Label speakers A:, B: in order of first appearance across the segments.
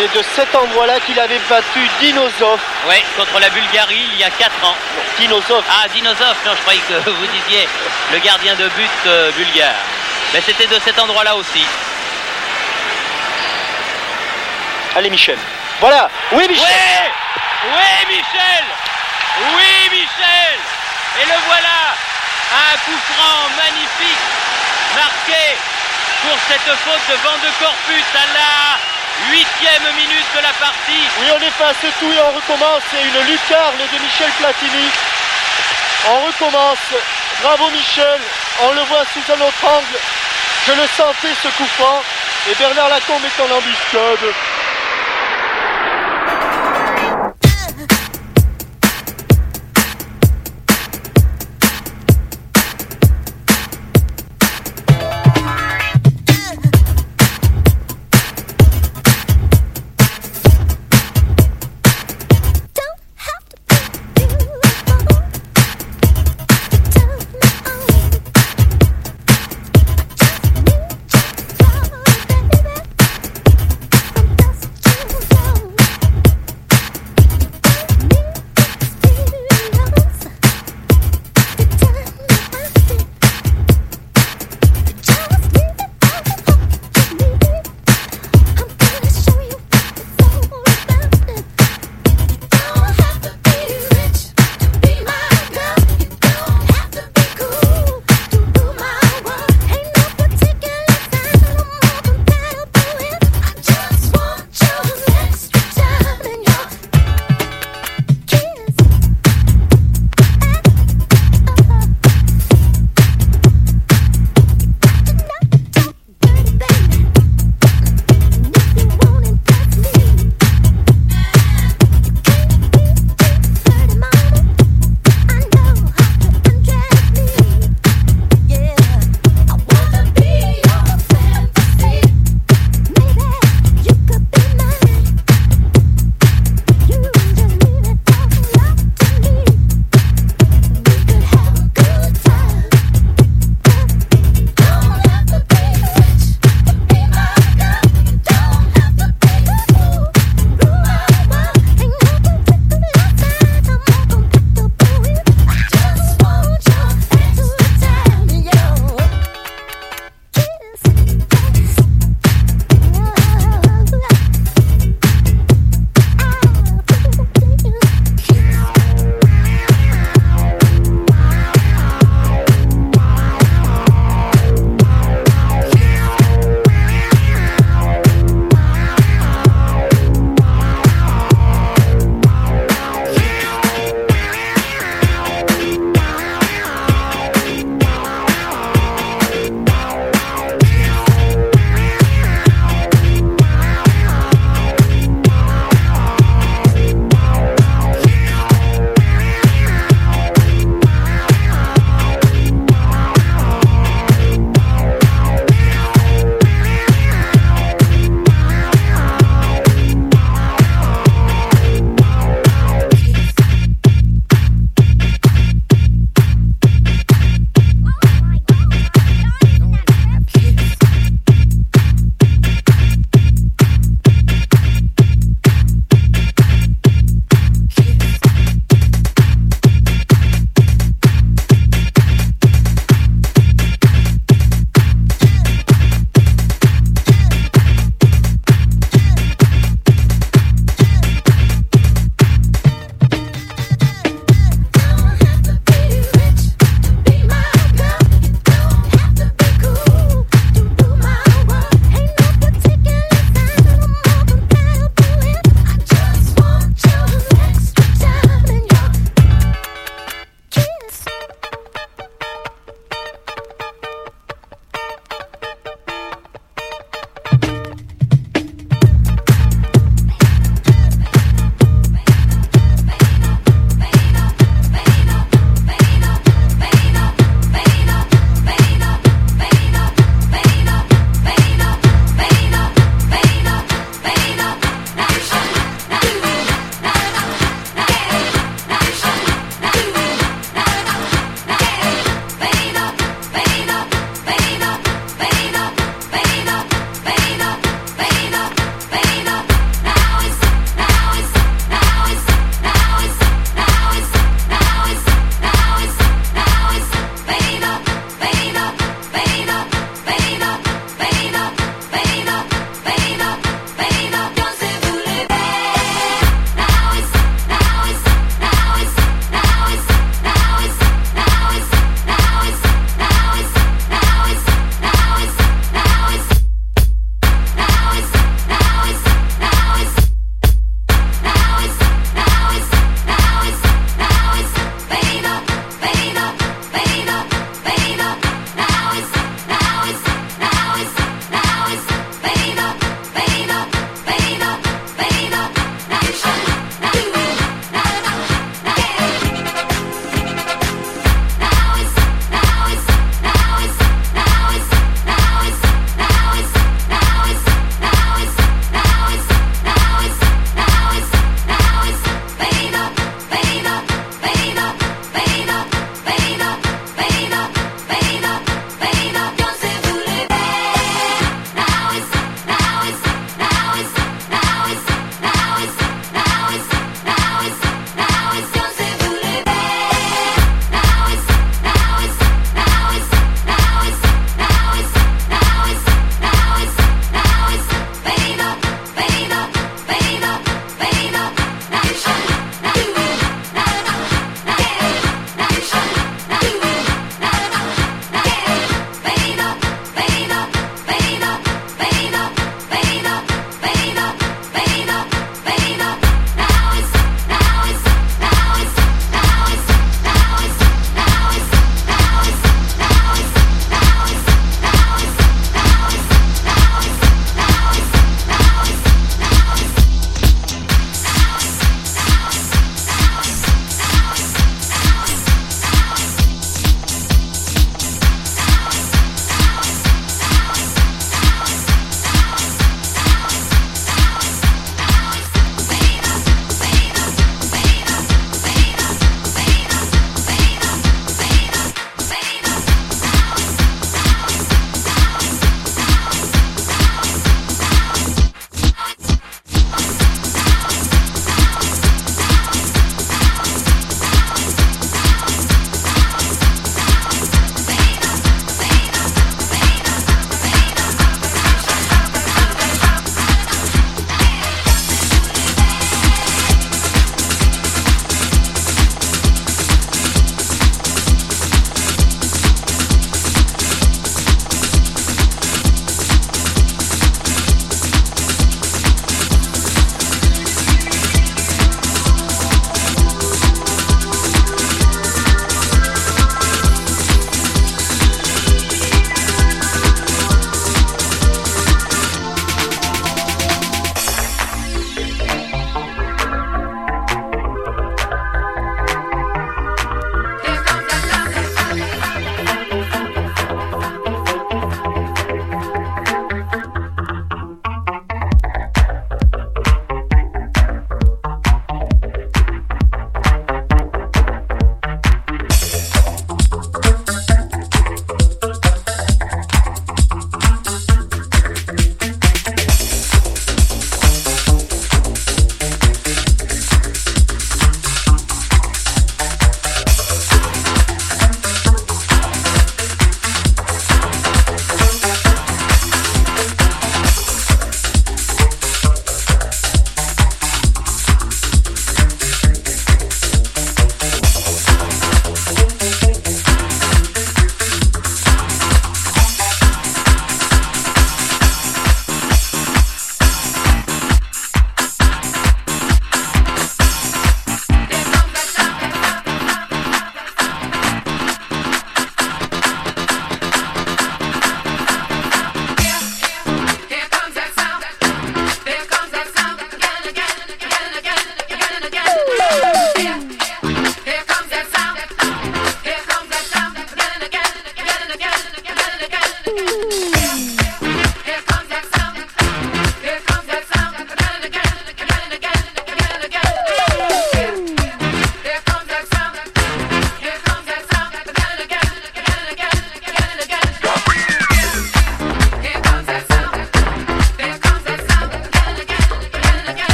A: C'est de cet endroit-là qu'il avait battu Dinosov.
B: Oui, contre la Bulgarie il y a 4 ans.
A: Dinosov.
B: Ah, Dinosov, non, je croyais que vous disiez le gardien de but euh, bulgare. Mais c'était de cet endroit-là aussi.
A: Allez, Michel. Voilà. Oui, Michel.
B: Oui, oui, Michel. Oui, Michel. Et le voilà. Un coup franc magnifique marqué pour cette faute de vent de Corpus à la huitième minute de la partie.
A: Oui, on efface tout et on recommence. C'est une lucarne de Michel Platini. On recommence. Bravo Michel. On le voit sous un autre angle. Je le sentais ce coup. Et Bernard Lacombe est en embuscade.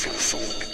C: feel
D: so good.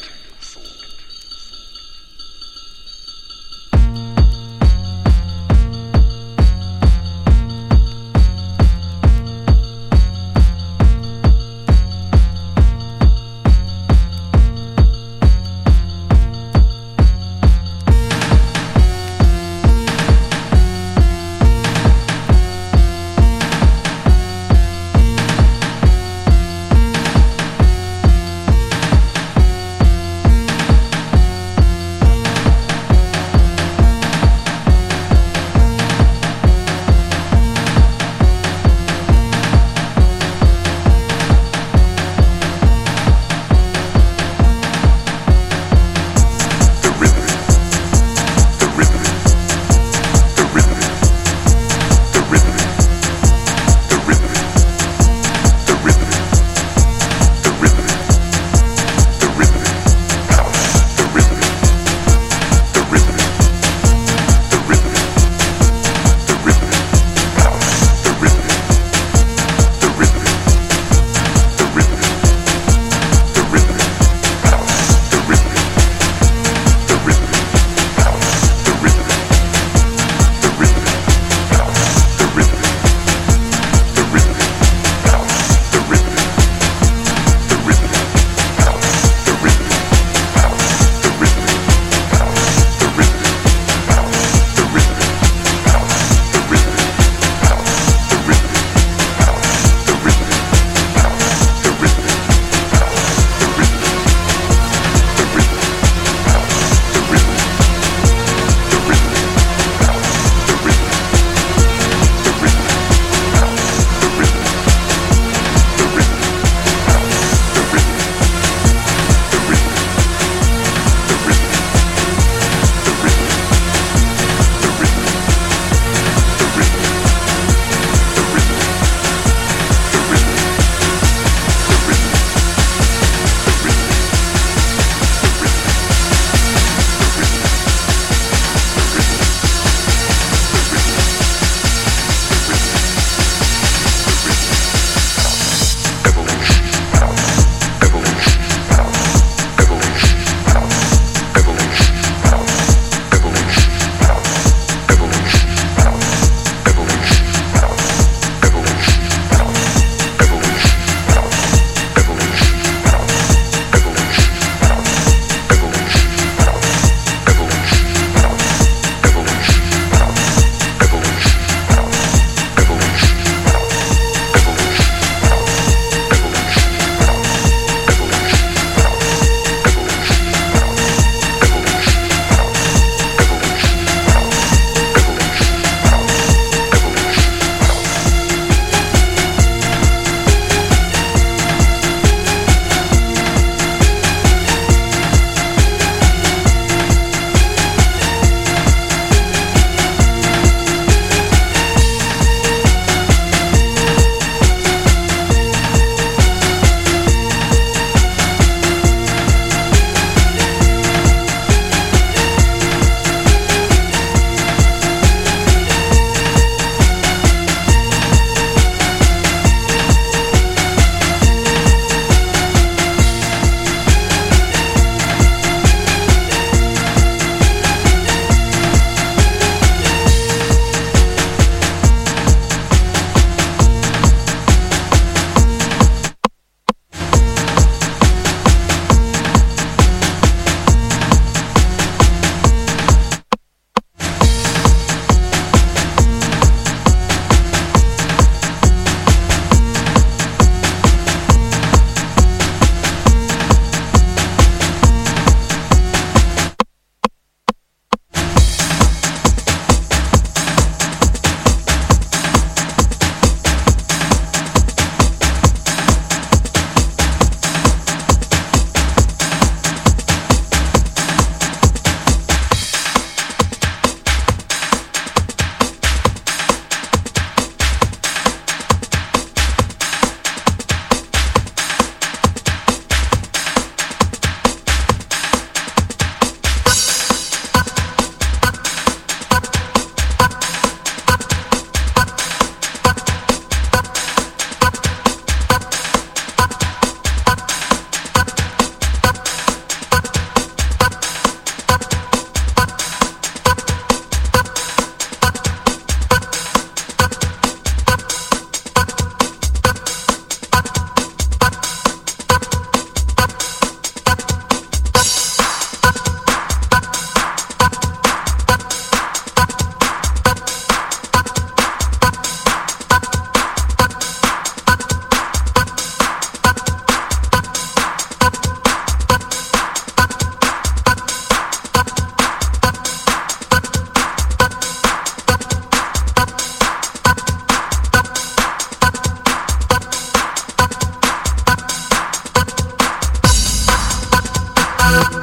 D: Ah.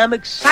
D: am excited.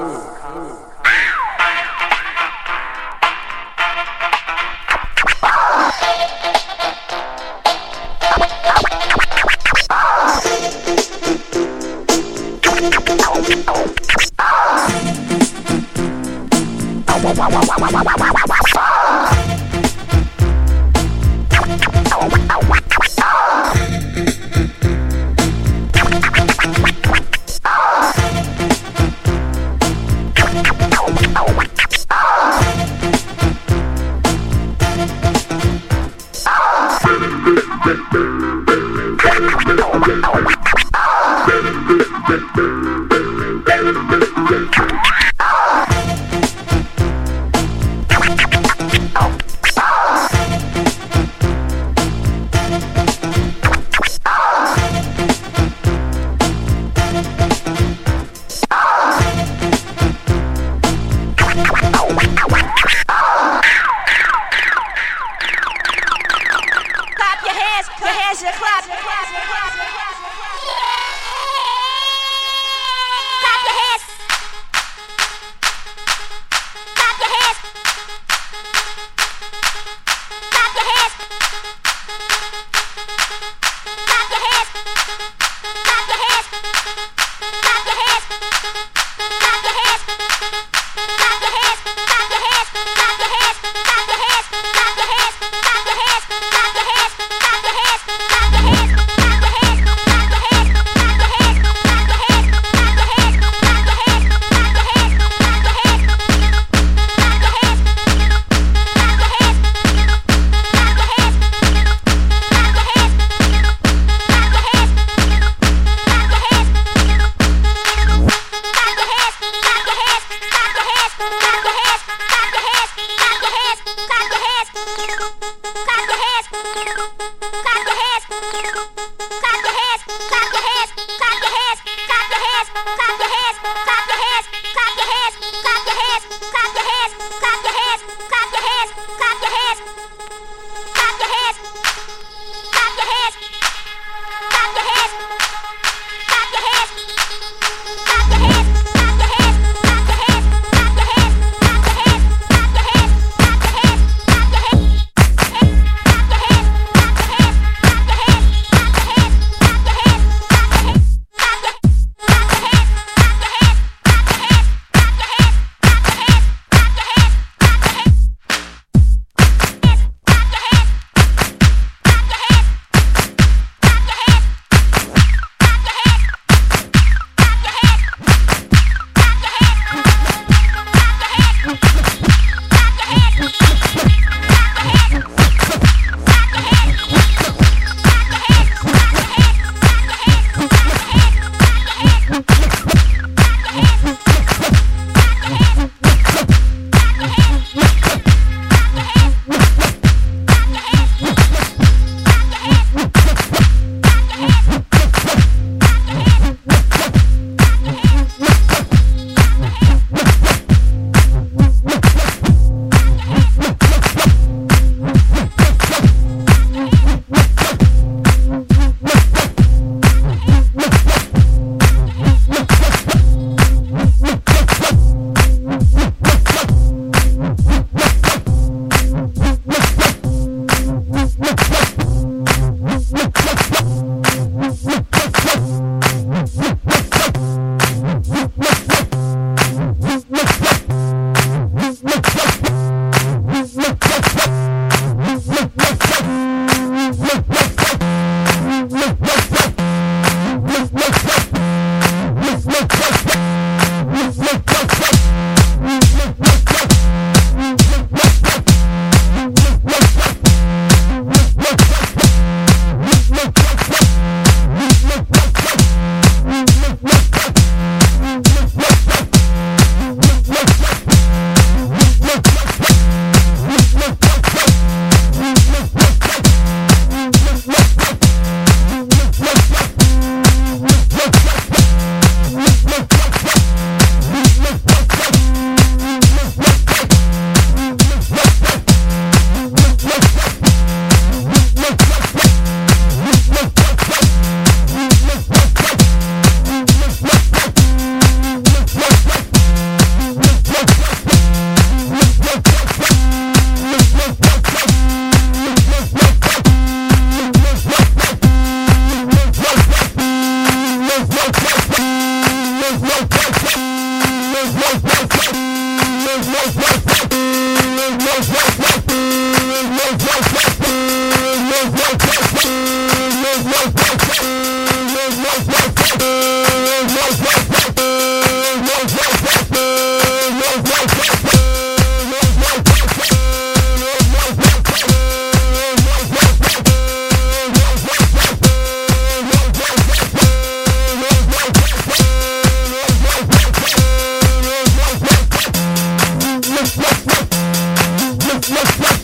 D: Ooh. What's,
E: what's,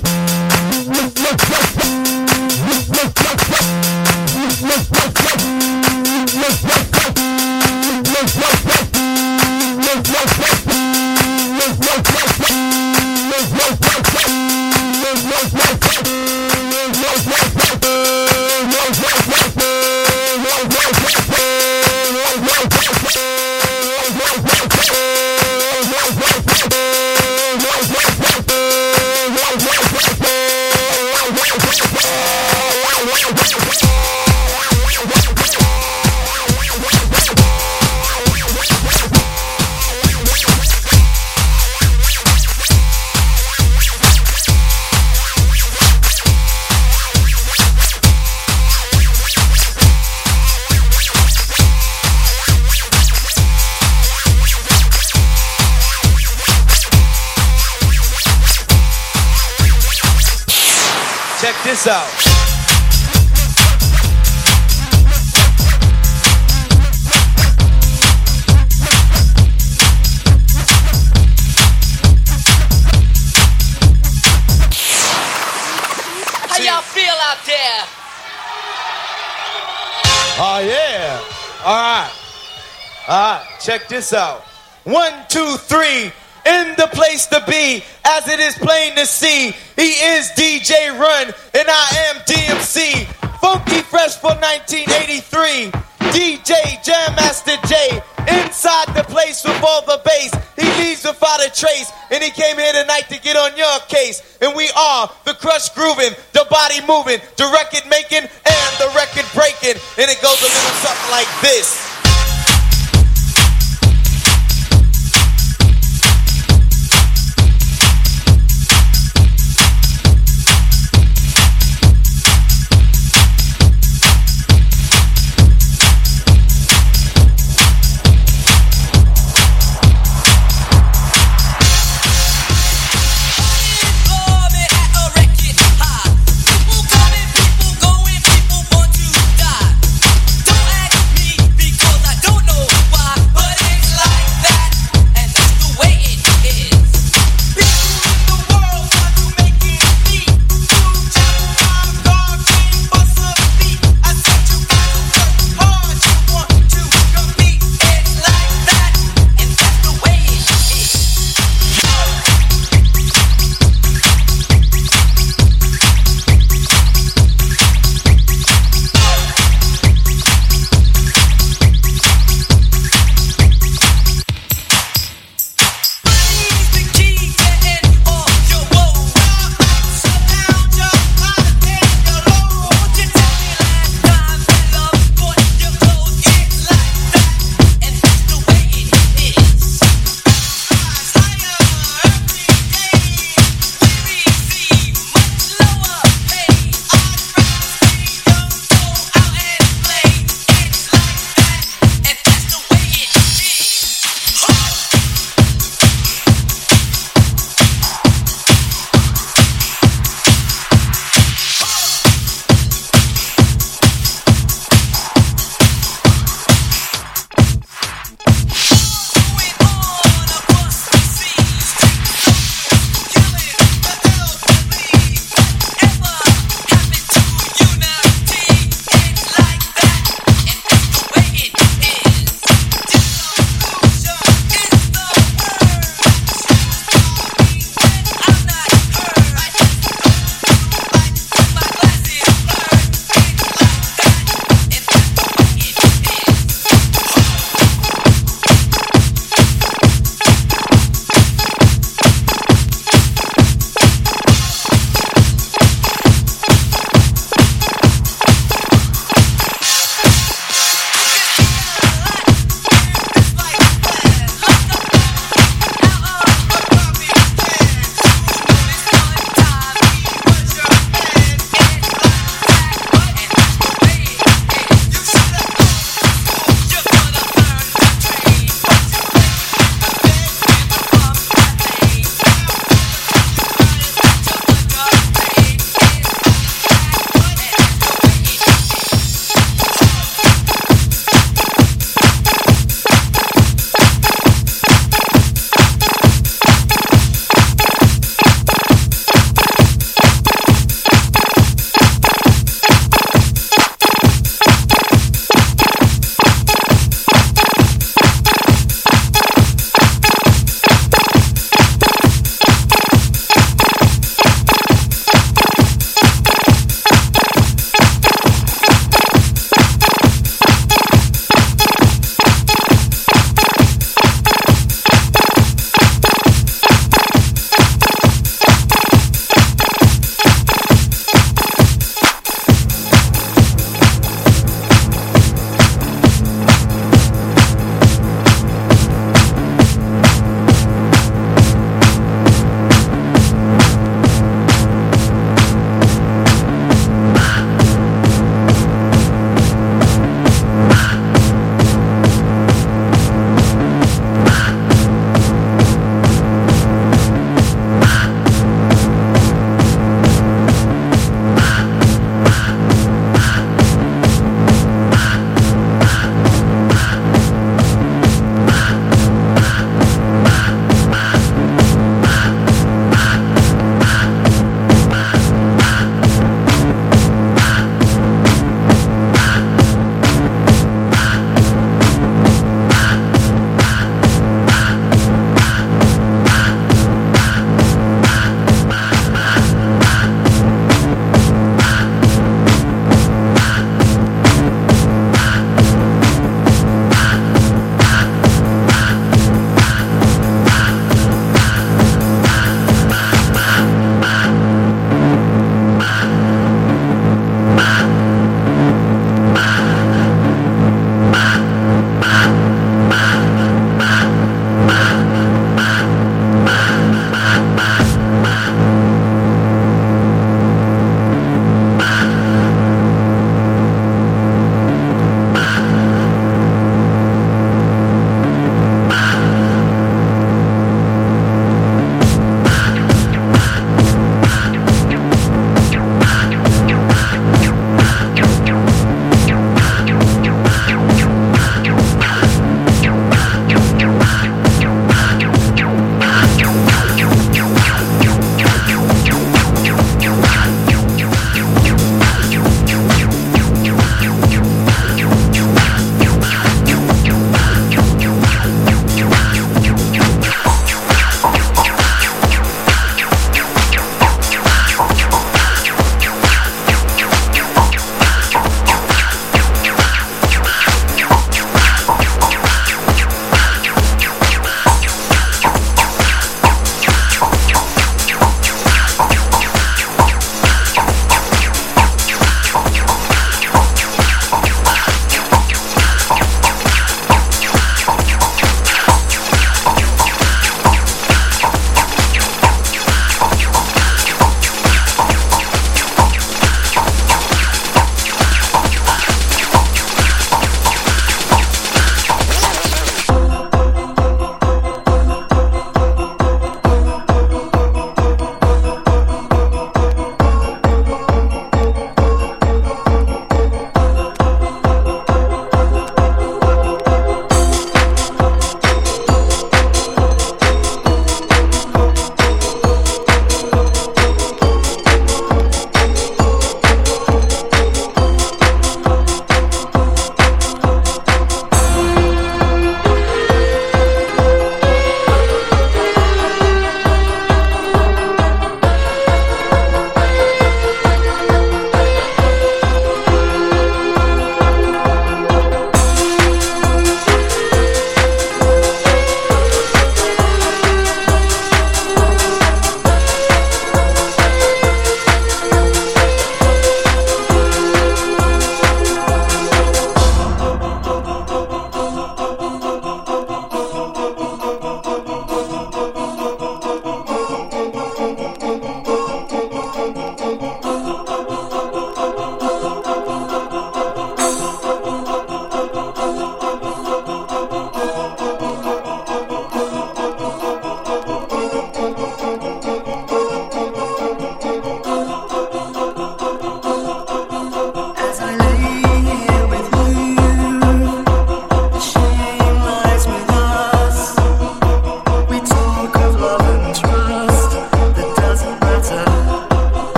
E: this out. One, two, three. In the place to be, as it is plain to see. He is DJ Run, and I am DMC. Funky Fresh for 1983. DJ Jam Master J. Inside the place with all the bass. He leaves without a trace. And he came here tonight to get on your case. And we are the crush grooving, the body moving, the record making, and the record breaking. And it goes a little something like this.